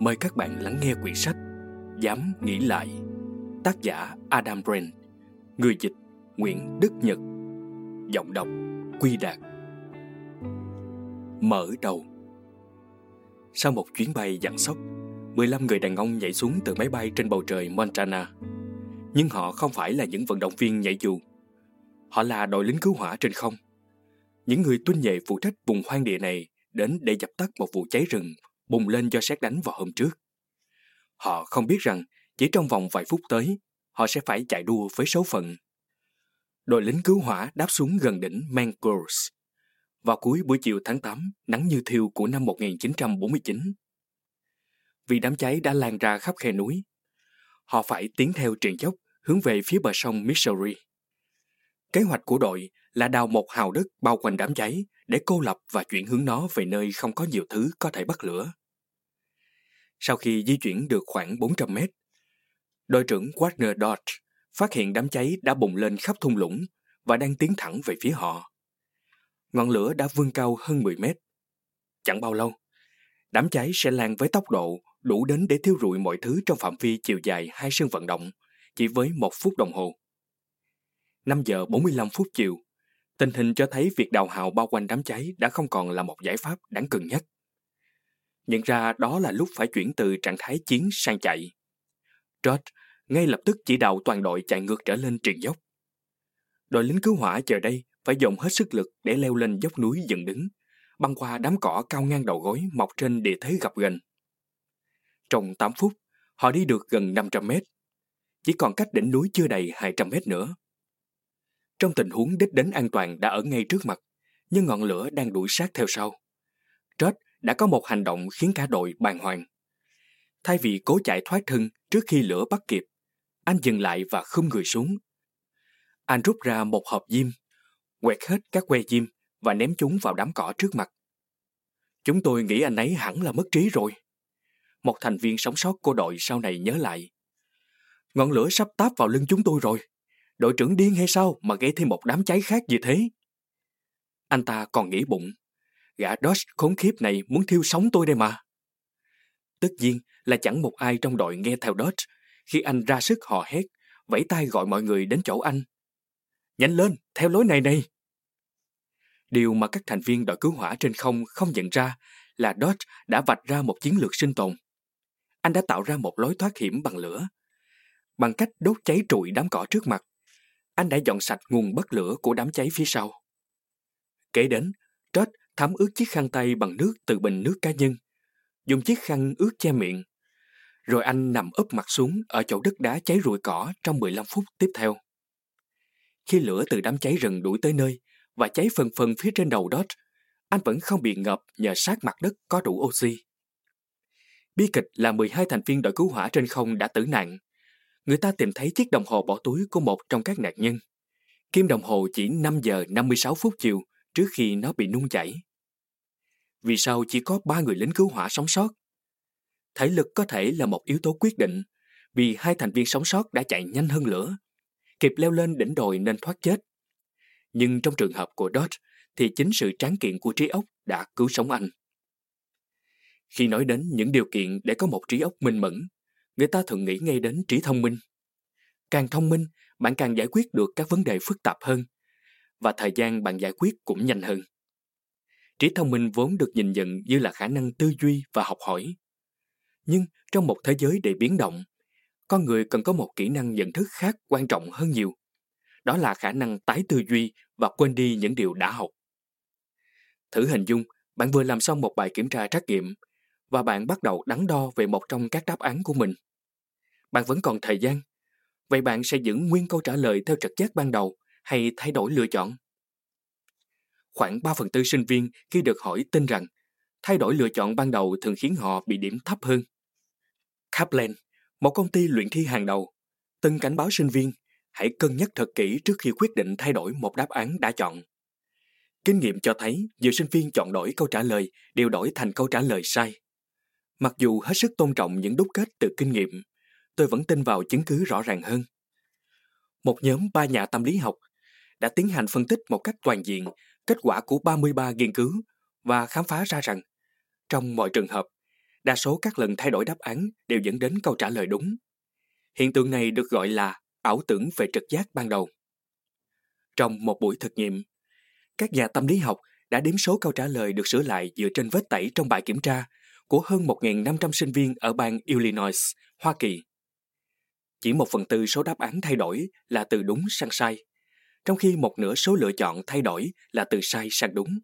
Mời các bạn lắng nghe quyển sách Dám nghĩ lại, tác giả Adam Brent, người dịch Nguyễn Đức Nhật, giọng đọc Quy Đạt. Mở đầu Sau một chuyến bay dặn sóc, 15 người đàn ông nhảy xuống từ máy bay trên bầu trời Montana. Nhưng họ không phải là những vận động viên nhảy dù. Họ là đội lính cứu hỏa trên không. Những người tuân nhệ phụ trách vùng hoang địa này đến để dập tắt một vụ cháy rừng bùng lên do xét đánh vào hôm trước. Họ không biết rằng chỉ trong vòng vài phút tới, họ sẽ phải chạy đua với số phận. Đội lính cứu hỏa đáp xuống gần đỉnh Mangles. Vào cuối buổi chiều tháng 8, nắng như thiêu của năm 1949. Vì đám cháy đã lan ra khắp khe núi, họ phải tiến theo triền dốc hướng về phía bờ sông Missouri. Kế hoạch của đội là đào một hào đất bao quanh đám cháy để cô lập và chuyển hướng nó về nơi không có nhiều thứ có thể bắt lửa. Sau khi di chuyển được khoảng 400 mét, đội trưởng Wagner Dodge phát hiện đám cháy đã bùng lên khắp thung lũng và đang tiến thẳng về phía họ. Ngọn lửa đã vươn cao hơn 10 mét. Chẳng bao lâu, đám cháy sẽ lan với tốc độ đủ đến để thiêu rụi mọi thứ trong phạm vi chiều dài hai sân vận động chỉ với một phút đồng hồ. 5 giờ 45 phút chiều, tình hình cho thấy việc đào hào bao quanh đám cháy đã không còn là một giải pháp đáng cân nhắc. Nhận ra đó là lúc phải chuyển từ trạng thái chiến sang chạy. George ngay lập tức chỉ đạo toàn đội chạy ngược trở lên triền dốc. Đội lính cứu hỏa chờ đây phải dồn hết sức lực để leo lên dốc núi dựng đứng, băng qua đám cỏ cao ngang đầu gối mọc trên địa thế gập ghềnh. Trong 8 phút, họ đi được gần 500 mét. Chỉ còn cách đỉnh núi chưa đầy 200 mét nữa. Trong tình huống đích đến an toàn đã ở ngay trước mặt, nhưng ngọn lửa đang đuổi sát theo sau. George đã có một hành động khiến cả đội bàng hoàng. Thay vì cố chạy thoát thân trước khi lửa bắt kịp, anh dừng lại và khum người xuống. Anh rút ra một hộp diêm, quẹt hết các que diêm và ném chúng vào đám cỏ trước mặt. Chúng tôi nghĩ anh ấy hẳn là mất trí rồi. Một thành viên sống sót của đội sau này nhớ lại. Ngọn lửa sắp táp vào lưng chúng tôi rồi. Đội trưởng điên hay sao mà gây thêm một đám cháy khác như thế? Anh ta còn nghĩ bụng. Gã Dodge khốn khiếp này muốn thiêu sống tôi đây mà. Tất nhiên là chẳng một ai trong đội nghe theo Dodge khi anh ra sức hò hét, vẫy tay gọi mọi người đến chỗ anh. Nhanh lên, theo lối này này. Điều mà các thành viên đội cứu hỏa trên không không nhận ra là Dodge đã vạch ra một chiến lược sinh tồn. Anh đã tạo ra một lối thoát hiểm bằng lửa. Bằng cách đốt cháy trụi đám cỏ trước mặt, anh đã dọn sạch nguồn bất lửa của đám cháy phía sau. Kế đến, Dodge thấm ướt chiếc khăn tay bằng nước từ bình nước cá nhân, dùng chiếc khăn ướt che miệng. Rồi anh nằm úp mặt xuống ở chỗ đất đá cháy rụi cỏ trong 15 phút tiếp theo. Khi lửa từ đám cháy rừng đuổi tới nơi và cháy phần phần phía trên đầu Dodge, anh vẫn không bị ngập nhờ sát mặt đất có đủ oxy. Bi kịch là 12 thành viên đội cứu hỏa trên không đã tử nạn. Người ta tìm thấy chiếc đồng hồ bỏ túi của một trong các nạn nhân. Kim đồng hồ chỉ 5 giờ 56 phút chiều trước khi nó bị nung chảy. Vì sao chỉ có ba người lính cứu hỏa sống sót? Thể lực có thể là một yếu tố quyết định, vì hai thành viên sống sót đã chạy nhanh hơn lửa, kịp leo lên đỉnh đồi nên thoát chết. Nhưng trong trường hợp của Dodge thì chính sự tráng kiện của trí óc đã cứu sống anh. Khi nói đến những điều kiện để có một trí óc minh mẫn, người ta thường nghĩ ngay đến trí thông minh. Càng thông minh, bạn càng giải quyết được các vấn đề phức tạp hơn, và thời gian bạn giải quyết cũng nhanh hơn. Trí thông minh vốn được nhìn nhận như là khả năng tư duy và học hỏi. Nhưng trong một thế giới đầy biến động, con người cần có một kỹ năng nhận thức khác quan trọng hơn nhiều. Đó là khả năng tái tư duy và quên đi những điều đã học. Thử hình dung, bạn vừa làm xong một bài kiểm tra trắc nghiệm và bạn bắt đầu đắn đo về một trong các đáp án của mình. Bạn vẫn còn thời gian. Vậy bạn sẽ giữ nguyên câu trả lời theo trực giác ban đầu hay thay đổi lựa chọn? Khoảng 3 phần tư sinh viên khi được hỏi tin rằng thay đổi lựa chọn ban đầu thường khiến họ bị điểm thấp hơn. Kaplan, một công ty luyện thi hàng đầu, từng cảnh báo sinh viên hãy cân nhắc thật kỹ trước khi quyết định thay đổi một đáp án đã chọn. Kinh nghiệm cho thấy nhiều sinh viên chọn đổi câu trả lời đều đổi thành câu trả lời sai. Mặc dù hết sức tôn trọng những đúc kết từ kinh nghiệm, tôi vẫn tin vào chứng cứ rõ ràng hơn. Một nhóm ba nhà tâm lý học đã tiến hành phân tích một cách toàn diện kết quả của 33 nghiên cứu và khám phá ra rằng trong mọi trường hợp, đa số các lần thay đổi đáp án đều dẫn đến câu trả lời đúng. Hiện tượng này được gọi là ảo tưởng về trực giác ban đầu. Trong một buổi thực nghiệm, các nhà tâm lý học đã đếm số câu trả lời được sửa lại dựa trên vết tẩy trong bài kiểm tra của hơn 1.500 sinh viên ở bang Illinois, Hoa Kỳ. Chỉ một phần tư số đáp án thay đổi là từ đúng sang sai, trong khi một nửa số lựa chọn thay đổi là từ sai sang đúng.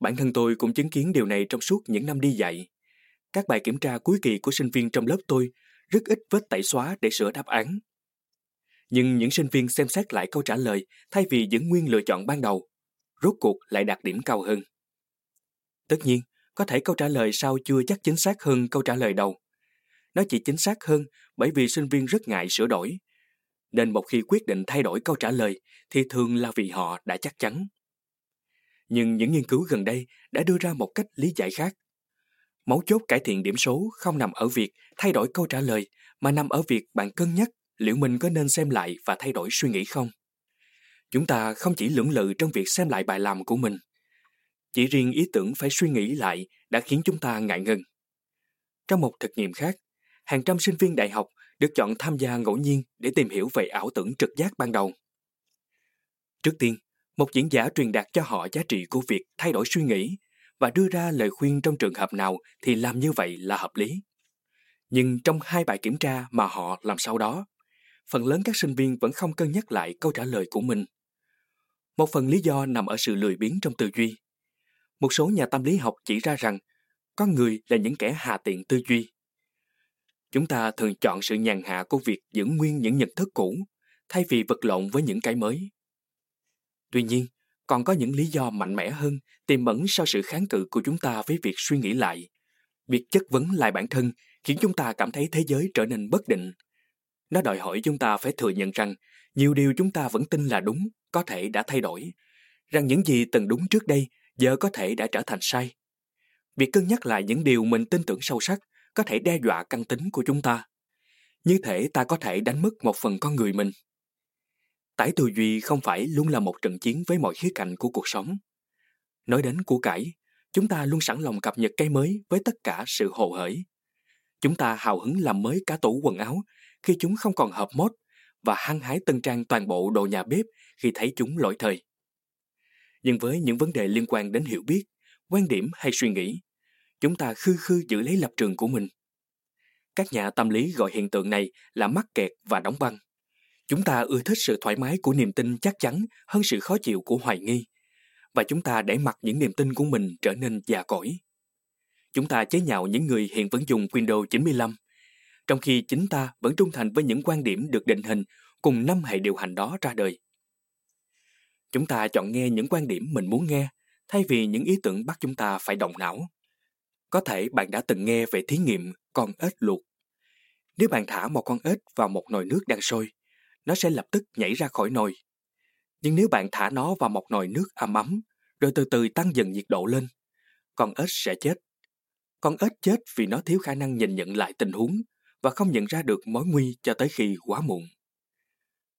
Bản thân tôi cũng chứng kiến điều này trong suốt những năm đi dạy. Các bài kiểm tra cuối kỳ của sinh viên trong lớp tôi rất ít vết tẩy xóa để sửa đáp án. Nhưng những sinh viên xem xét lại câu trả lời thay vì giữ nguyên lựa chọn ban đầu, rốt cuộc lại đạt điểm cao hơn. Tất nhiên, có thể câu trả lời sau chưa chắc chính xác hơn câu trả lời đầu. Nó chỉ chính xác hơn bởi vì sinh viên rất ngại sửa đổi. Nên một khi quyết định thay đổi câu trả lời thì thường là vì họ đã chắc chắn. Nhưng những nghiên cứu gần đây đã đưa ra một cách lý giải khác. Mấu chốt cải thiện điểm số không nằm ở việc thay đổi câu trả lời mà nằm ở việc bạn cân nhắc liệu mình có nên xem lại và thay đổi suy nghĩ không. Chúng ta không chỉ lưỡng lự trong việc xem lại bài làm của mình. Chỉ riêng ý tưởng phải suy nghĩ lại đã khiến chúng ta ngại ngần. Trong một thực nghiệm khác, hàng trăm sinh viên đại học được chọn tham gia ngẫu nhiên để tìm hiểu về ảo tưởng trực giác ban đầu. Trước tiên, một diễn giả truyền đạt cho họ giá trị của việc thay đổi suy nghĩ và đưa ra lời khuyên trong trường hợp nào thì làm như vậy là hợp lý. Nhưng trong hai bài kiểm tra mà họ làm sau đó, phần lớn các sinh viên vẫn không cân nhắc lại câu trả lời của mình. Một phần lý do nằm ở sự lười biếng trong tư duy. Một số nhà tâm lý học chỉ ra rằng con người là những kẻ hà tiện tư duy. Chúng ta thường chọn sự nhàn hạ của việc giữ nguyên những nhận thức cũ thay vì vật lộn với những cái mới. Tuy nhiên, còn có những lý do mạnh mẽ hơn tiềm ẩn sau sự kháng cự của chúng ta với việc suy nghĩ lại. Việc chất vấn lại bản thân khiến chúng ta cảm thấy thế giới trở nên bất định. Nó đòi hỏi chúng ta phải thừa nhận rằng nhiều điều chúng ta vẫn tin là đúng có thể đã thay đổi, rằng những gì từng đúng trước đây giờ có thể đã trở thành sai. Việc cân nhắc lại những điều mình tin tưởng sâu sắc có thể đe dọa căn tính của chúng ta. Như thể ta có thể đánh mất một phần con người mình. Tái tư duy không phải luôn là một trận chiến với mọi khía cạnh của cuộc sống. Nói đến của cải, chúng ta luôn sẵn lòng cập nhật cái mới với tất cả sự hồ hởi. Chúng ta hào hứng làm mới cả tủ quần áo khi chúng không còn hợp mốt và hăng hái tân trang toàn bộ đồ nhà bếp khi thấy chúng lỗi thời. Nhưng với những vấn đề liên quan đến hiểu biết, quan điểm hay suy nghĩ, chúng ta khư khư giữ lấy lập trường của mình. Các nhà tâm lý gọi hiện tượng này là mắc kẹt và đóng băng. Chúng ta ưa thích sự thoải mái của niềm tin chắc chắn hơn sự khó chịu của hoài nghi. Và chúng ta để mặc những niềm tin của mình trở nên già cỗi. Chúng ta chế nhạo những người hiện vẫn dùng Windows 95, trong khi chính ta vẫn trung thành với những quan điểm được định hình cùng năm hệ điều hành đó ra đời. Chúng ta chọn nghe những quan điểm mình muốn nghe, thay vì những ý tưởng bắt chúng ta phải động não. Có thể bạn đã từng nghe về thí nghiệm con ếch luộc. Nếu bạn thả một con ếch vào một nồi nước đang sôi, nó sẽ lập tức nhảy ra khỏi nồi. Nhưng nếu bạn thả nó vào một nồi nước ấm ấm, rồi từ từ tăng dần nhiệt độ lên, con ếch sẽ chết. Con ếch chết vì nó thiếu khả năng nhìn nhận lại tình huống và không nhận ra được mối nguy cho tới khi quá muộn.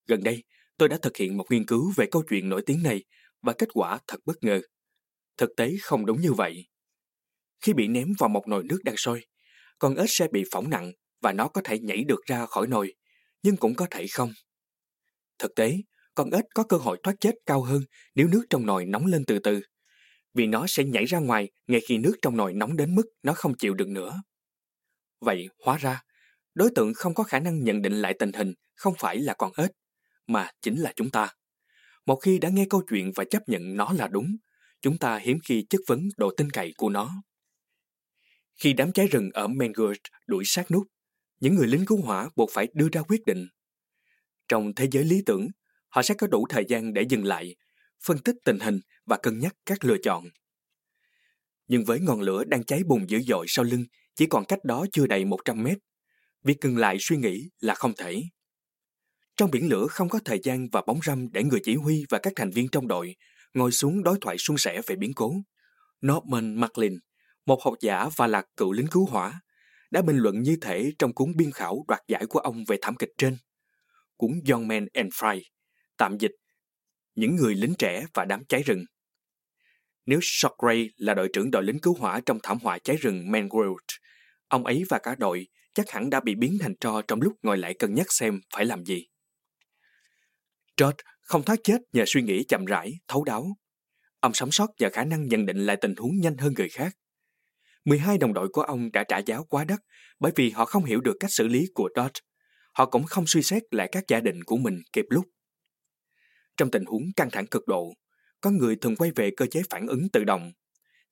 Gần đây, tôi đã thực hiện một nghiên cứu về câu chuyện nổi tiếng này và kết quả thật bất ngờ. Thực tế không đúng như vậy. Khi bị ném vào một nồi nước đang sôi, con ếch sẽ bị phỏng nặng và nó có thể nhảy được ra khỏi nồi, nhưng cũng có thể không. Thực tế, con ếch có cơ hội thoát chết cao hơn nếu nước trong nồi nóng lên từ từ, vì nó sẽ nhảy ra ngoài ngay khi nước trong nồi nóng đến mức nó không chịu được nữa. Vậy, hóa ra, đối tượng không có khả năng nhận định lại tình hình không phải là con ếch, mà chính là chúng ta. Một khi đã nghe câu chuyện và chấp nhận nó là đúng, chúng ta hiếm khi chất vấn độ tin cậy của nó. Khi đám cháy rừng ở Mengurt đuổi sát nút, những người lính cứu hỏa buộc phải đưa ra quyết định. Trong thế giới lý tưởng, họ sẽ có đủ thời gian để dừng lại, phân tích tình hình và cân nhắc các lựa chọn. Nhưng với ngọn lửa đang cháy bùng dữ dội sau lưng chỉ còn cách đó chưa đầy 100 mét. Việc ngừng lại suy nghĩ là không thể. Trong biển lửa không có thời gian và bóng râm để người chỉ huy và các thành viên trong đội ngồi xuống đối thoại suôn sẻ về biến cố. Norman Macklin, một học giả và là cựu lính cứu hỏa, đã bình luận như thể trong cuốn biên khảo đoạt giải của ông về thảm kịch trên. Cuốn Young Men and Fry, tạm dịch Những người lính trẻ và đám cháy rừng. Nếu Shockley là đội trưởng đội lính cứu hỏa trong thảm họa cháy rừng Mangrove, ông ấy và cả đội chắc hẳn đã bị biến thành tro trong lúc ngồi lại cân nhắc xem phải làm gì. George không thoát chết nhờ suy nghĩ chậm rãi, thấu đáo. Ông sống sót nhờ khả năng nhận định lại tình huống nhanh hơn người khác. 12 đồng đội của ông đã trả giá quá đắt bởi vì họ không hiểu được cách xử lý của Dodge. Họ cũng không suy xét lại các gia đình của mình kịp lúc. Trong tình huống căng thẳng cực độ, có người thường quay về cơ chế phản ứng tự động,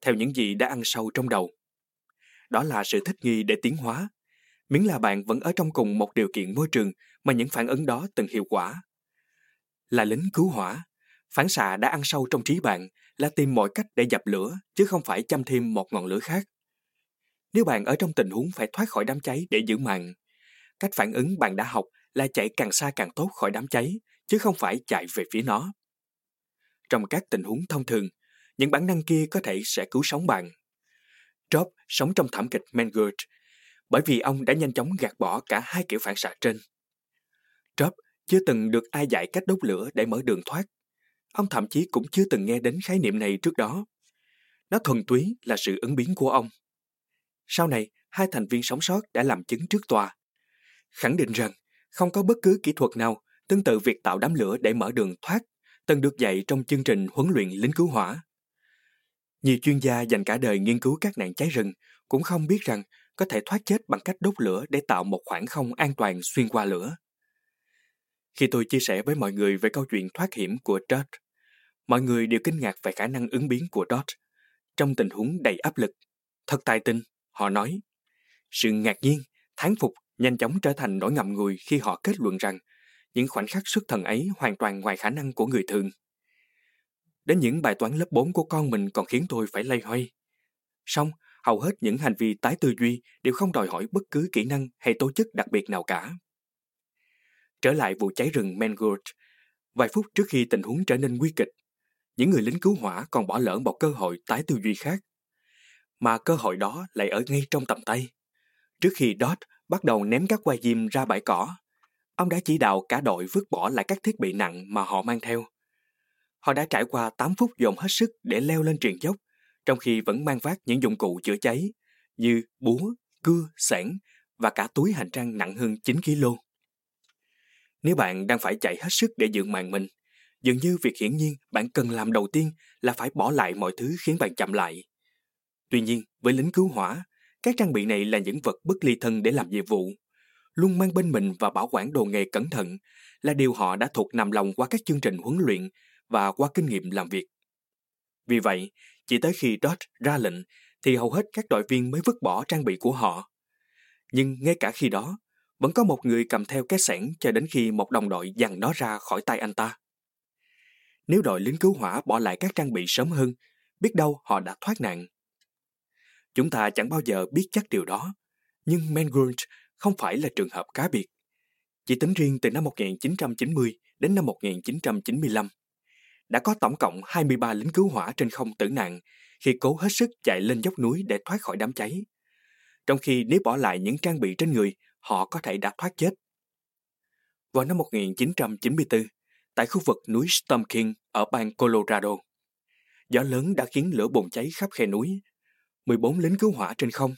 theo những gì đã ăn sâu trong đầu. Đó là sự thích nghi để tiến hóa, miễn là bạn vẫn ở trong cùng một điều kiện môi trường mà những phản ứng đó từng hiệu quả. Là lính cứu hỏa, phản xạ đã ăn sâu trong trí bạn là tìm mọi cách để dập lửa chứ không phải chăm thêm một ngọn lửa khác. Nếu bạn ở trong tình huống phải thoát khỏi đám cháy để giữ mạng, cách phản ứng bạn đã học là chạy càng xa càng tốt khỏi đám cháy, chứ không phải chạy về phía nó. Trong các tình huống thông thường, những bản năng kia có thể sẽ cứu sống bạn. Job sống trong thảm kịch Mangert bởi vì ông đã nhanh chóng gạt bỏ cả hai kiểu phản xạ trên. Job chưa từng được ai dạy cách đốt lửa để mở đường thoát. Ông thậm chí cũng chưa từng nghe đến khái niệm này trước đó. Nó thuần túy là sự ứng biến của ông. Sau này, hai thành viên sống sót đã làm chứng trước tòa. Khẳng định rằng không có bất cứ kỹ thuật nào tương tự việc tạo đám lửa để mở đường thoát từng được dạy trong chương trình huấn luyện lính cứu hỏa. Nhiều chuyên gia dành cả đời nghiên cứu các nạn cháy rừng cũng không biết rằng có thể thoát chết bằng cách đốt lửa để tạo một khoảng không an toàn xuyên qua lửa. Khi tôi chia sẻ với mọi người về câu chuyện thoát hiểm của Dodge, mọi người đều kinh ngạc về khả năng ứng biến của Dodge trong tình huống đầy áp lực. Thật tài tình, họ nói. Sự ngạc nhiên, thán phục nhanh chóng trở thành nỗi ngậm ngùi khi họ kết luận rằng những khoảnh khắc xuất thần ấy hoàn toàn ngoài khả năng của người thường. Đến những bài toán lớp 4 của con mình còn khiến tôi phải lay hoay. Xong, hầu hết những hành vi tái tư duy đều không đòi hỏi bất cứ kỹ năng hay tố chất đặc biệt nào cả. Trở lại vụ cháy rừng Mangrove, vài phút trước khi tình huống trở nên nguy kịch, những người lính cứu hỏa còn bỏ lỡ một cơ hội tái tư duy khác. Mà cơ hội đó lại ở ngay trong tầm tay. Trước khi Dot bắt đầu ném các quai diêm ra bãi cỏ, ông đã chỉ đạo cả đội vứt bỏ lại các thiết bị nặng mà họ mang theo. Họ đã trải qua 8 phút dồn hết sức để leo lên triền dốc, trong khi vẫn mang vác những dụng cụ chữa cháy như búa, cưa, sẻn và cả túi hành trang nặng hơn 9 kg. Nếu bạn đang phải chạy hết sức để dựng mạng mình, dường như việc hiển nhiên bạn cần làm đầu tiên là phải bỏ lại mọi thứ khiến bạn chậm lại. Tuy nhiên, với lính cứu hỏa, các trang bị này là những vật bất ly thân để làm nhiệm vụ. Luôn mang bên mình và bảo quản đồ nghề cẩn thận là điều họ đã thuộc nằm lòng qua các chương trình huấn luyện và qua kinh nghiệm làm việc. Vì vậy, chỉ tới khi Dodge ra lệnh thì hầu hết các đội viên mới vứt bỏ trang bị của họ. Nhưng ngay cả khi đó, vẫn có một người cầm theo cái sẻn cho đến khi một đồng đội giằng nó ra khỏi tay anh ta. Nếu đội lính cứu hỏa bỏ lại các trang bị sớm hơn, biết đâu họ đã thoát nạn. Chúng ta chẳng bao giờ biết chắc điều đó, nhưng Mangrove không phải là trường hợp cá biệt. Chỉ tính riêng từ năm 1990 đến năm 1995, đã có tổng cộng 23 lính cứu hỏa trên không tử nạn khi cố hết sức chạy lên dốc núi để thoát khỏi đám cháy. Trong khi nếu bỏ lại những trang bị trên người, họ có thể đã thoát chết. Vào năm 1994, tại khu vực núi Storm King ở bang Colorado, gió lớn đã khiến lửa bùng cháy khắp khe núi. 14 lính cứu hỏa trên không,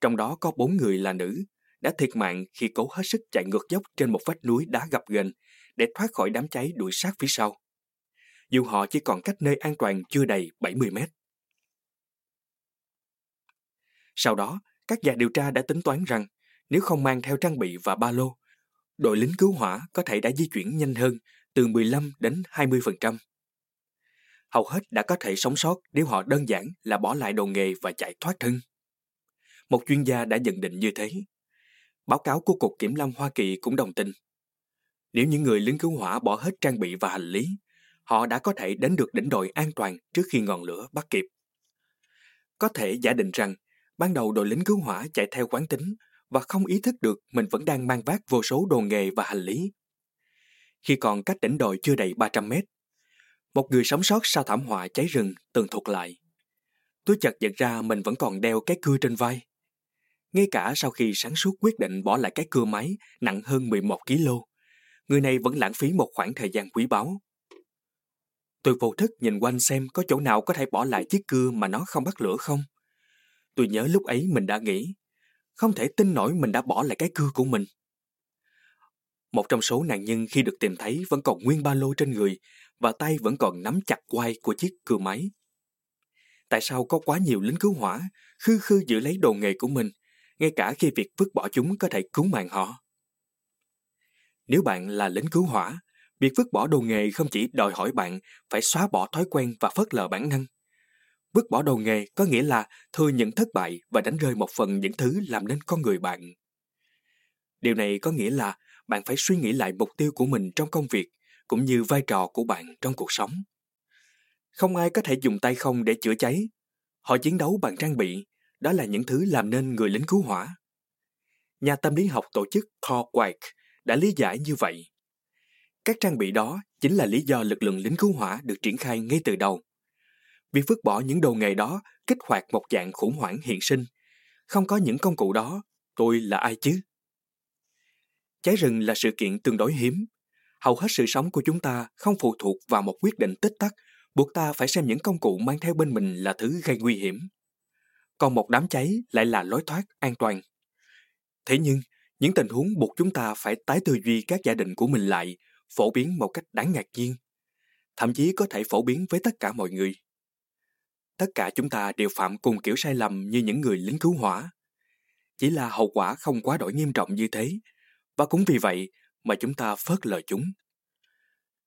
trong đó có 4 người là nữ, đã thiệt mạng khi cố hết sức chạy ngược dốc trên một vách núi đá gập ghềnh để thoát khỏi đám cháy đuổi sát phía sau. Dù họ chỉ còn cách nơi an toàn chưa đầy 70 mét. Sau đó, các nhà điều tra đã tính toán rằng nếu không mang theo trang bị và ba lô, đội lính cứu hỏa có thể đã di chuyển nhanh hơn từ 15 đến 20%. Hầu hết đã có thể sống sót nếu họ đơn giản là bỏ lại đồ nghề và chạy thoát thân. Một chuyên gia đã nhận định như thế. Báo cáo của Cục Kiểm lâm Hoa Kỳ cũng đồng tình. Nếu những người lính cứu hỏa bỏ hết trang bị và hành lý, họ đã có thể đến được đỉnh đồi an toàn trước khi ngọn lửa bắt kịp. Có thể giả định rằng Ban đầu đội lính cứu hỏa chạy theo quán tính và không ý thức được mình vẫn đang mang vác vô số đồ nghề và hành lý. Khi còn cách đỉnh đồi chưa đầy 300 mét, một người sống sót sau thảm họa cháy rừng từng thuật lại. Tôi chợt nhận ra mình vẫn còn đeo cái cưa trên vai. Ngay cả sau khi sáng suốt quyết định bỏ lại cái cưa máy nặng hơn 11 kg, người này vẫn lãng phí một khoảng thời gian quý báu. Tôi vô thức nhìn quanh xem có chỗ nào có thể bỏ lại chiếc cưa mà nó không bắt lửa không. Tôi nhớ lúc ấy mình đã nghĩ, không thể tin nổi mình đã bỏ lại cái cưa của mình. Một trong số nạn nhân khi được tìm thấy vẫn còn nguyên ba lô trên người và tay vẫn còn nắm chặt quai của chiếc cưa máy. Tại sao có quá nhiều lính cứu hỏa khư khư giữ lấy đồ nghề của mình, ngay cả khi việc vứt bỏ chúng có thể cứu mạng họ? Nếu bạn là lính cứu hỏa, việc vứt bỏ đồ nghề không chỉ đòi hỏi bạn phải xóa bỏ thói quen và phớt lờ bản năng. Vứt bỏ đồ nghề có nghĩa là thừa nhận thất bại và đánh rơi một phần những thứ làm nên con người bạn. Điều này có nghĩa là bạn phải suy nghĩ lại mục tiêu của mình trong công việc cũng như vai trò của bạn trong cuộc sống. Không ai có thể dùng tay không để chữa cháy. Họ chiến đấu bằng trang bị, đó là những thứ làm nên người lính cứu hỏa. Nhà tâm lý học tổ chức Paul White đã lý giải như vậy. Các trang bị đó chính là lý do lực lượng lính cứu hỏa được triển khai ngay từ đầu. Việc vứt bỏ những đồ nghề đó kích hoạt một dạng khủng hoảng hiện sinh. Không có những công cụ đó, tôi là ai chứ? Cháy rừng là sự kiện tương đối hiếm. Hầu hết sự sống của chúng ta không phụ thuộc vào một quyết định tích tắc, buộc ta phải xem những công cụ mang theo bên mình là thứ gây nguy hiểm. Còn một đám cháy lại là lối thoát an toàn. Thế nhưng, những tình huống buộc chúng ta phải tái tư duy các gia đình của mình lại, phổ biến một cách đáng ngạc nhiên. Thậm chí có thể phổ biến với tất cả mọi người. Tất cả chúng ta đều phạm cùng kiểu sai lầm như những người lính cứu hỏa. Chỉ là hậu quả không quá đổi nghiêm trọng như thế, và cũng vì vậy mà chúng ta phớt lờ chúng.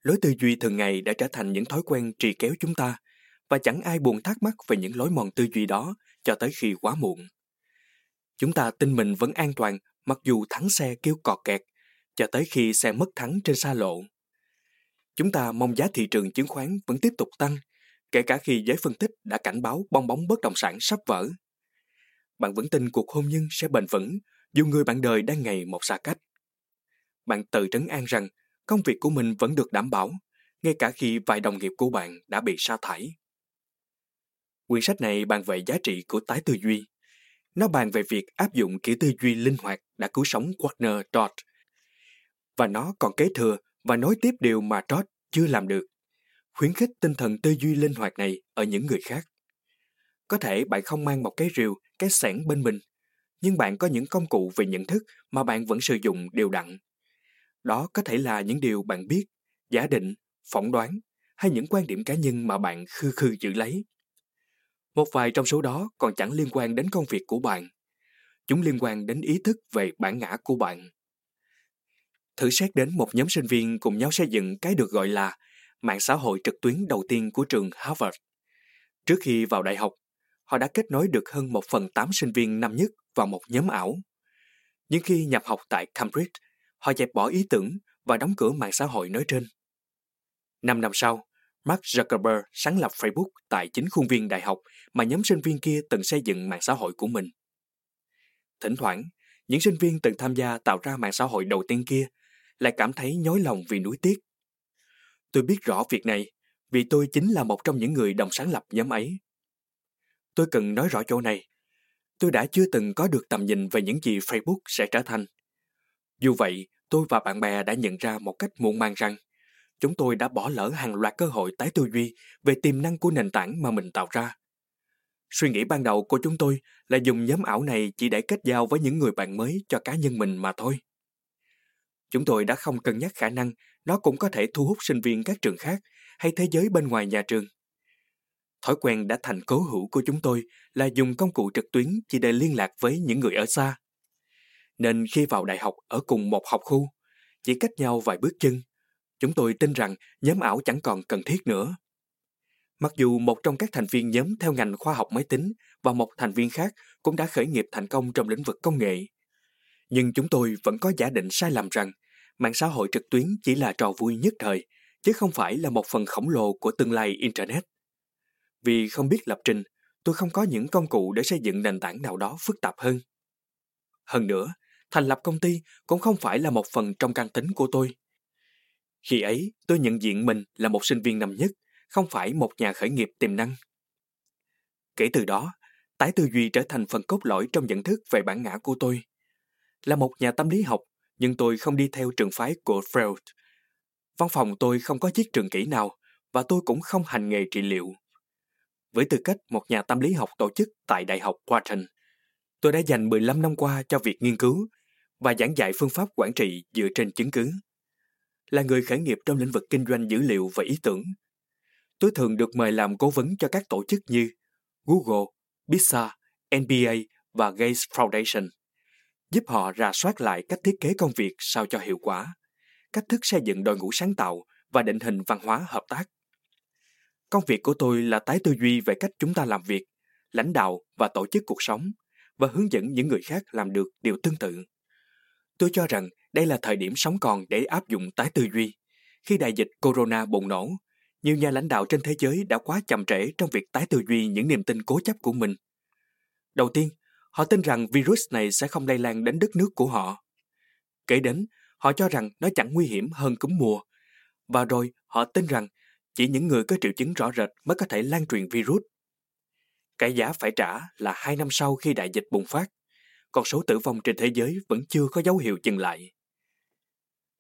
Lối tư duy thường ngày đã trở thành những thói quen trì kéo chúng ta, và chẳng ai buồn thắc mắc về những lối mòn tư duy đó cho tới khi quá muộn. Chúng ta tin mình vẫn an toàn mặc dù thắng xe kêu cọt kẹt, cho tới khi xe mất thắng trên xa lộ. Chúng ta mong giá thị trường chứng khoán vẫn tiếp tục tăng, kể cả khi giới phân tích đã cảnh báo bong bóng bất động sản sắp vỡ. Bạn vẫn tin cuộc hôn nhân sẽ bền vững dù người bạn đời đang ngày một xa cách. Bạn tự trấn an rằng công việc của mình vẫn được đảm bảo, ngay cả khi vài đồng nghiệp của bạn đã bị sa thải. Quyển sách này bàn về giá trị của tái tư duy. Nó bàn về việc áp dụng kiểu tư duy linh hoạt đã cứu sống Warner Dodd. Và nó còn kế thừa và nối tiếp điều mà Dodd chưa làm được. Khuyến khích tinh thần tư duy linh hoạt này ở những người khác. Có thể bạn không mang một cái rìu, cái sẻn bên mình, nhưng bạn có những công cụ về nhận thức mà bạn vẫn sử dụng đều đặn. Đó có thể là những điều bạn biết, giả định, phỏng đoán hay những quan điểm cá nhân mà bạn khư khư giữ lấy. Một vài trong số đó còn chẳng liên quan đến công việc của bạn. Chúng liên quan đến ý thức về bản ngã của bạn. Thử xét đến một nhóm sinh viên cùng nhau xây dựng cái được gọi là mạng xã hội trực tuyến đầu tiên của trường Harvard. Trước khi vào đại học, họ đã kết nối được hơn một phần tám sinh viên năm nhất vào một nhóm ảo. Nhưng khi nhập học tại Cambridge, họ dẹp bỏ ý tưởng và đóng cửa mạng xã hội nói trên. Năm năm sau, Mark Zuckerberg sáng lập Facebook tại chính khuôn viên đại học mà nhóm sinh viên kia từng xây dựng mạng xã hội của mình. Thỉnh thoảng, những sinh viên từng tham gia tạo ra mạng xã hội đầu tiên kia lại cảm thấy nhói lòng vì nuối tiếc. Tôi biết rõ việc này vì tôi chính là một trong những người đồng sáng lập nhóm ấy. Tôi cần nói rõ chỗ này. Tôi đã chưa từng có được tầm nhìn về những gì Facebook sẽ trở thành. Dù vậy, tôi và bạn bè đã nhận ra một cách muộn màng rằng chúng tôi đã bỏ lỡ hàng loạt cơ hội tái tư duy về tiềm năng của nền tảng mà mình tạo ra. Suy nghĩ ban đầu của chúng tôi là dùng nhóm ảo này chỉ để kết giao với những người bạn mới cho cá nhân mình mà thôi. Chúng tôi đã không cân nhắc khả năng nó cũng có thể thu hút sinh viên các trường khác hay thế giới bên ngoài nhà trường. Thói quen đã thành cố hữu của chúng tôi là dùng công cụ trực tuyến chỉ để liên lạc với những người ở xa. Nên khi vào đại học ở cùng một học khu, chỉ cách nhau vài bước chân, chúng tôi tin rằng nhóm ảo chẳng còn cần thiết nữa. Mặc dù một trong các thành viên nhóm theo ngành khoa học máy tính và một thành viên khác cũng đã khởi nghiệp thành công trong lĩnh vực công nghệ, nhưng chúng tôi vẫn có giả định sai lầm rằng mạng xã hội trực tuyến chỉ là trò vui nhất thời, chứ không phải là một phần khổng lồ của tương lai Internet. Vì không biết lập trình, tôi không có những công cụ để xây dựng nền tảng nào đó phức tạp hơn. Hơn nữa, thành lập công ty cũng không phải là một phần trong căn tính của tôi. Khi ấy, tôi nhận diện mình là một sinh viên năm nhất, không phải một nhà khởi nghiệp tiềm năng. Kể từ đó, tái tư duy trở thành phần cốt lõi trong nhận thức về bản ngã của tôi. Là một nhà tâm lý học, nhưng tôi không đi theo trường phái của Freud. Văn phòng tôi không có chiếc trường kỹ nào và tôi cũng không hành nghề trị liệu. Với tư cách một nhà tâm lý học tổ chức tại Đại học Wharton, tôi đã dành 15 năm qua cho việc nghiên cứu và giảng dạy phương pháp quản trị dựa trên chứng cứ. Là người khởi nghiệp trong lĩnh vực kinh doanh dữ liệu và ý tưởng, tôi thường được mời làm cố vấn cho các tổ chức như Google, Pizza, NBA và Gates Foundation, giúp họ rà soát lại cách thiết kế công việc sao cho hiệu quả, cách thức xây dựng đội ngũ sáng tạo và định hình văn hóa hợp tác. Công việc của tôi là tái tư duy về cách chúng ta làm việc, lãnh đạo và tổ chức cuộc sống và hướng dẫn những người khác làm được điều tương tự. Tôi cho rằng đây là thời điểm sống còn để áp dụng tái tư duy. Khi đại dịch corona bùng nổ, nhiều nhà lãnh đạo trên thế giới đã quá chậm trễ trong việc tái tư duy những niềm tin cố chấp của mình. Đầu tiên, họ tin rằng virus này sẽ không lây lan đến đất nước của họ. Kể đến, họ cho rằng nó chẳng nguy hiểm hơn cúm mùa. Và rồi, họ tin rằng chỉ những người có triệu chứng rõ rệt mới có thể lan truyền virus. Cái giá phải trả là hai năm sau khi đại dịch bùng phát, con số tử vong trên thế giới vẫn chưa có dấu hiệu dừng lại.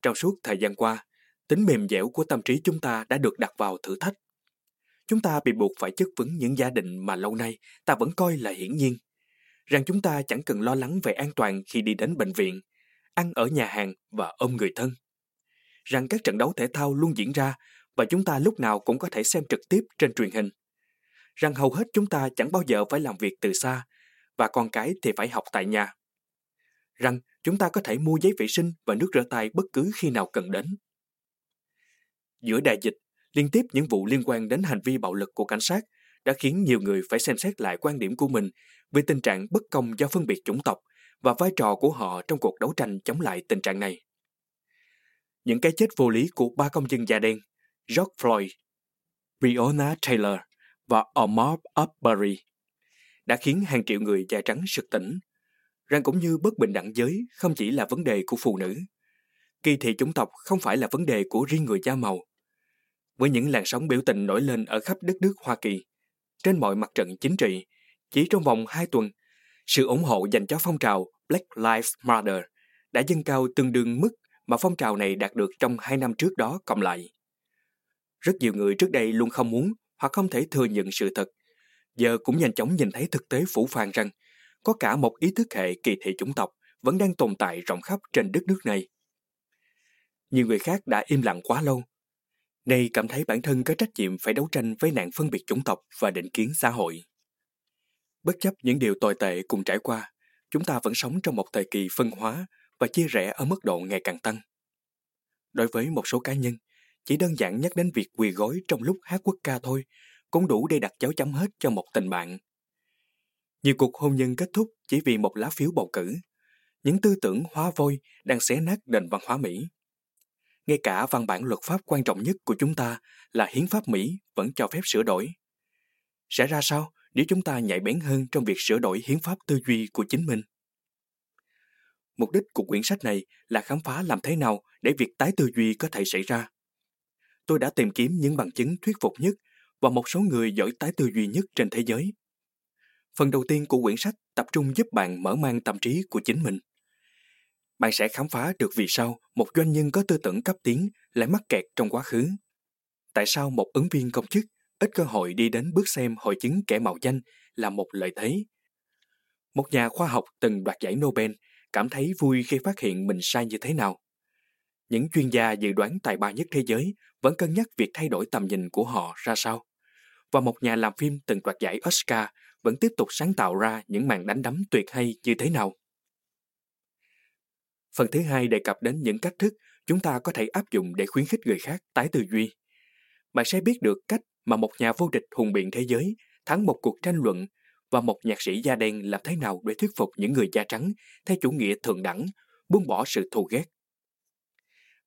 Trong suốt thời gian qua, tính mềm dẻo của tâm trí chúng ta đã được đặt vào thử thách. Chúng ta bị buộc phải chất vấn những gia định mà lâu nay ta vẫn coi là hiển nhiên, rằng chúng ta chẳng cần lo lắng về an toàn khi đi đến bệnh viện, ăn ở nhà hàng và ôm người thân. Rằng các trận đấu thể thao luôn diễn ra và chúng ta lúc nào cũng có thể xem trực tiếp trên truyền hình. Rằng hầu hết chúng ta chẳng bao giờ phải làm việc từ xa và con cái thì phải học tại nhà. Rằng chúng ta có thể mua giấy vệ sinh và nước rửa tay bất cứ khi nào cần đến. Giữa đại dịch, liên tiếp những vụ liên quan đến hành vi bạo lực của cảnh sát đã khiến nhiều người phải xem xét lại quan điểm của mình về tình trạng bất công do phân biệt chủng tộc và vai trò của họ trong cuộc đấu tranh chống lại tình trạng này. Những cái chết vô lý của ba công dân da đen, George Floyd, Breonna Taylor và Ahmaud Arbery đã khiến hàng triệu người da trắng sực tỉnh, rằng cũng như bất bình đẳng giới không chỉ là vấn đề của phụ nữ. Kỳ thị chủng tộc không phải là vấn đề của riêng người da màu. Với những làn sóng biểu tình nổi lên ở khắp đất nước Hoa Kỳ, trên mọi mặt trận chính trị, chỉ trong vòng 2 tuần, sự ủng hộ dành cho phong trào Black Lives Matter đã dâng cao tương đương mức mà phong trào này đạt được trong hai năm trước đó cộng lại. Rất nhiều người trước đây luôn không muốn hoặc không thể thừa nhận sự thật, giờ cũng nhanh chóng nhìn thấy thực tế phủ phàng rằng có cả một ý thức hệ kỳ thị chủng tộc vẫn đang tồn tại rộng khắp trên đất nước này. Nhiều người khác đã im lặng quá lâu, nay cảm thấy bản thân có trách nhiệm phải đấu tranh với nạn phân biệt chủng tộc và định kiến xã hội. Bất chấp những điều tồi tệ cùng trải qua, chúng ta vẫn sống trong một thời kỳ phân hóa và chia rẽ ở mức độ ngày càng tăng. Đối với một số cá nhân, chỉ đơn giản nhắc đến việc quỳ gối trong lúc hát quốc ca thôi cũng đủ để đặt dấu chấm hết cho một tình bạn. Nhiều cuộc hôn nhân kết thúc chỉ vì một lá phiếu bầu cử. Những tư tưởng hóa vôi đang xé nát nền văn hóa Mỹ. Ngay cả văn bản luật pháp quan trọng nhất của chúng ta là hiến pháp Mỹ vẫn cho phép sửa đổi. Sẽ ra sao nếu chúng ta nhạy bén hơn trong việc sửa đổi hiến pháp tư duy của chính mình? Mục đích của quyển sách này là khám phá làm thế nào để việc tái tư duy có thể xảy ra. Tôi đã tìm kiếm những bằng chứng thuyết phục nhất và một số người giỏi tái tư duy nhất trên thế giới. Phần đầu tiên của quyển sách tập trung giúp bạn mở mang tâm trí của chính mình. Bạn sẽ khám phá được vì sao một doanh nhân có tư tưởng cấp tiến lại mắc kẹt trong quá khứ. Tại sao một ứng viên công chức ít cơ hội đi đến bước xem hội chứng kẻ mạo danh là một lợi thế. Một nhà khoa học từng đoạt giải Nobel cảm thấy vui khi phát hiện mình sai như thế nào. Những chuyên gia dự đoán tài ba nhất thế giới vẫn cân nhắc việc thay đổi tầm nhìn của họ ra sao. Và một nhà làm phim từng đoạt giải Oscar vẫn tiếp tục sáng tạo ra những màn đánh đấm tuyệt hay như thế nào. Phần thứ hai đề cập đến những cách thức chúng ta có thể áp dụng để khuyến khích người khác tái tư duy. Bạn sẽ biết được cách mà một nhà vô địch hùng biện thế giới thắng một cuộc tranh luận và một nhạc sĩ da đen làm thế nào để thuyết phục những người da trắng theo chủ nghĩa thượng đẳng, buông bỏ sự thù ghét.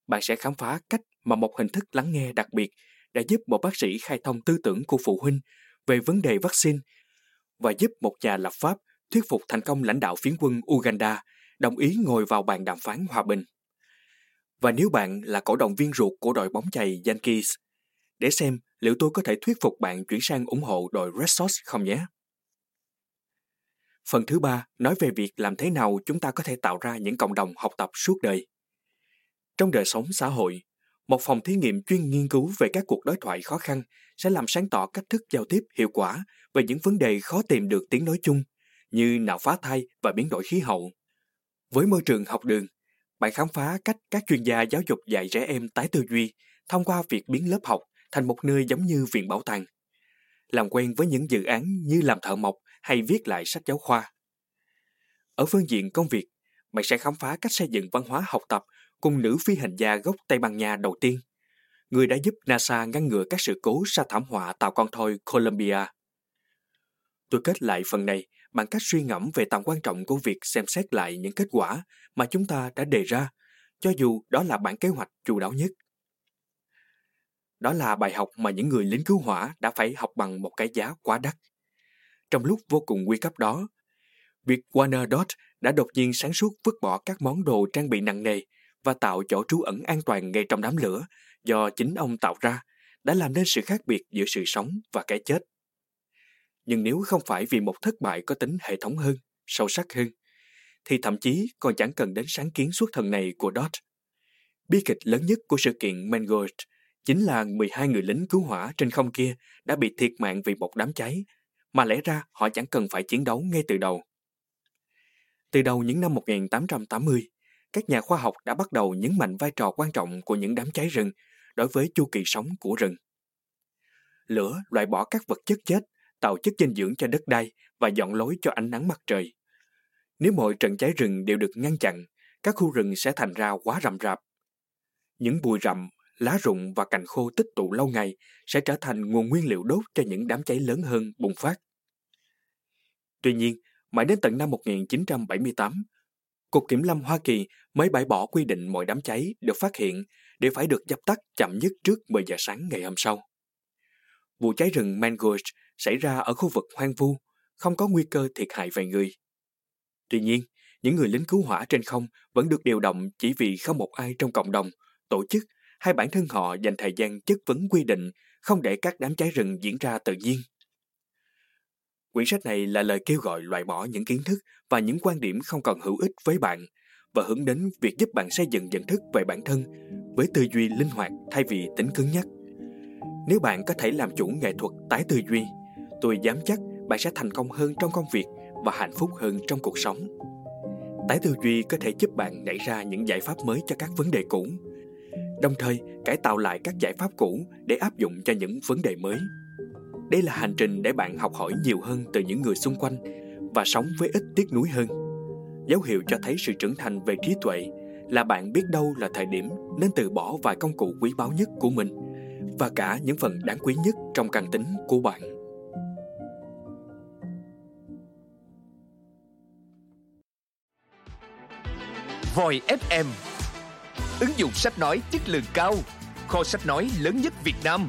Bạn sẽ khám phá cách mà một hình thức lắng nghe đặc biệt đã giúp một bác sĩ khai thông tư tưởng của phụ huynh về vấn đề vaccine và giúp một nhà lập pháp thuyết phục thành công lãnh đạo phiến quân Uganda đồng ý ngồi vào bàn đàm phán hòa bình. Và nếu bạn là cổ động viên ruột của đội bóng chày Yankees, để xem liệu tôi có thể thuyết phục bạn chuyển sang ủng hộ đội Red Sox không nhé. Phần thứ ba nói về việc làm thế nào chúng ta có thể tạo ra những cộng đồng học tập suốt đời. Trong đời sống xã hội, một phòng thí nghiệm chuyên nghiên cứu về các cuộc đối thoại khó khăn sẽ làm sáng tỏ cách thức giao tiếp hiệu quả về những vấn đề khó tìm được tiếng nói chung như nạo phá thai và biến đổi khí hậu. Với môi trường học đường, bạn khám phá cách các chuyên gia giáo dục dạy trẻ em tái tư duy thông qua việc biến lớp học thành một nơi giống như viện bảo tàng. Làm quen với những dự án như làm thợ mộc hay viết lại sách giáo khoa. Ở phương diện công việc, bạn sẽ khám phá cách xây dựng văn hóa học tập cùng nữ phi hành gia gốc Tây Ban Nha đầu tiên, người đã giúp NASA ngăn ngừa các sự cố sau thảm họa tàu con thoi Columbia. Tôi kết lại phần này bằng cách suy ngẫm về tầm quan trọng của việc xem xét lại những kết quả mà chúng ta đã đề ra, cho dù đó là bản kế hoạch chu đáo nhất. Đó là bài học mà những người lính cứu hỏa đã phải học bằng một cái giá quá đắt. Trong lúc vô cùng nguy cấp đó, việc Warner Dot đã đột nhiên sáng suốt vứt bỏ các món đồ trang bị nặng nề và tạo chỗ trú ẩn an toàn ngay trong đám lửa do chính ông tạo ra đã làm nên sự khác biệt giữa sự sống và cái chết. Nhưng nếu không phải vì một thất bại có tính hệ thống hơn, sâu sắc hơn, thì thậm chí còn chẳng cần đến sáng kiến xuất thần này của Dot. Bi kịch lớn nhất của sự kiện Mangold chính là 12 người lính cứu hỏa trên không kia đã bị thiệt mạng vì một đám cháy, mà lẽ ra họ chẳng cần phải chiến đấu ngay từ đầu. Từ đầu những năm 1880, các nhà khoa học đã bắt đầu nhấn mạnh vai trò quan trọng của những đám cháy rừng đối với chu kỳ sống của rừng. Lửa loại bỏ các vật chất chết, tạo chất dinh dưỡng cho đất đai và dọn lối cho ánh nắng mặt trời. Nếu mọi trận cháy rừng đều được ngăn chặn, các khu rừng sẽ thành ra quá rậm rạp. Những bụi rậm, lá rụng và cành khô tích tụ lâu ngày sẽ trở thành nguồn nguyên liệu đốt cho những đám cháy lớn hơn bùng phát. Tuy nhiên, mãi đến tận năm 1978, Cục Kiểm lâm Hoa Kỳ mới bãi bỏ quy định mọi đám cháy được phát hiện đều phải được dập tắt chậm nhất trước 10 giờ sáng ngày hôm sau. Vụ cháy rừng Mangrove xảy ra ở khu vực hoang vu, không có nguy cơ thiệt hại về người. Tuy nhiên, những người lính cứu hỏa trên không vẫn được điều động chỉ vì không một ai trong cộng đồng, tổ chức hay bản thân họ dành thời gian chất vấn quy định không để các đám cháy rừng diễn ra tự nhiên. Quyển sách này là lời kêu gọi loại bỏ những kiến thức và những quan điểm không còn hữu ích với bạn và hướng đến việc giúp bạn xây dựng nhận thức về bản thân với tư duy linh hoạt thay vì tính cứng nhắc. Nếu bạn có thể làm chủ nghệ thuật tái tư duy, tôi dám chắc bạn sẽ thành công hơn trong công việc và hạnh phúc hơn trong cuộc sống. Tái tư duy có thể giúp bạn nảy ra những giải pháp mới cho các vấn đề cũ, đồng thời cải tạo lại các giải pháp cũ để áp dụng cho những vấn đề mới. Đây là hành trình để bạn học hỏi nhiều hơn từ những người xung quanh và sống với ít tiếc nuối hơn. Dấu hiệu cho thấy sự trưởng thành về trí tuệ là bạn biết đâu là thời điểm nên từ bỏ vài công cụ quý báu nhất của mình và cả những phần đáng quý nhất trong căn tính của bạn. Voi FM Ứng dụng sách nói chất lượng cao, Kho sách nói lớn nhất Việt Nam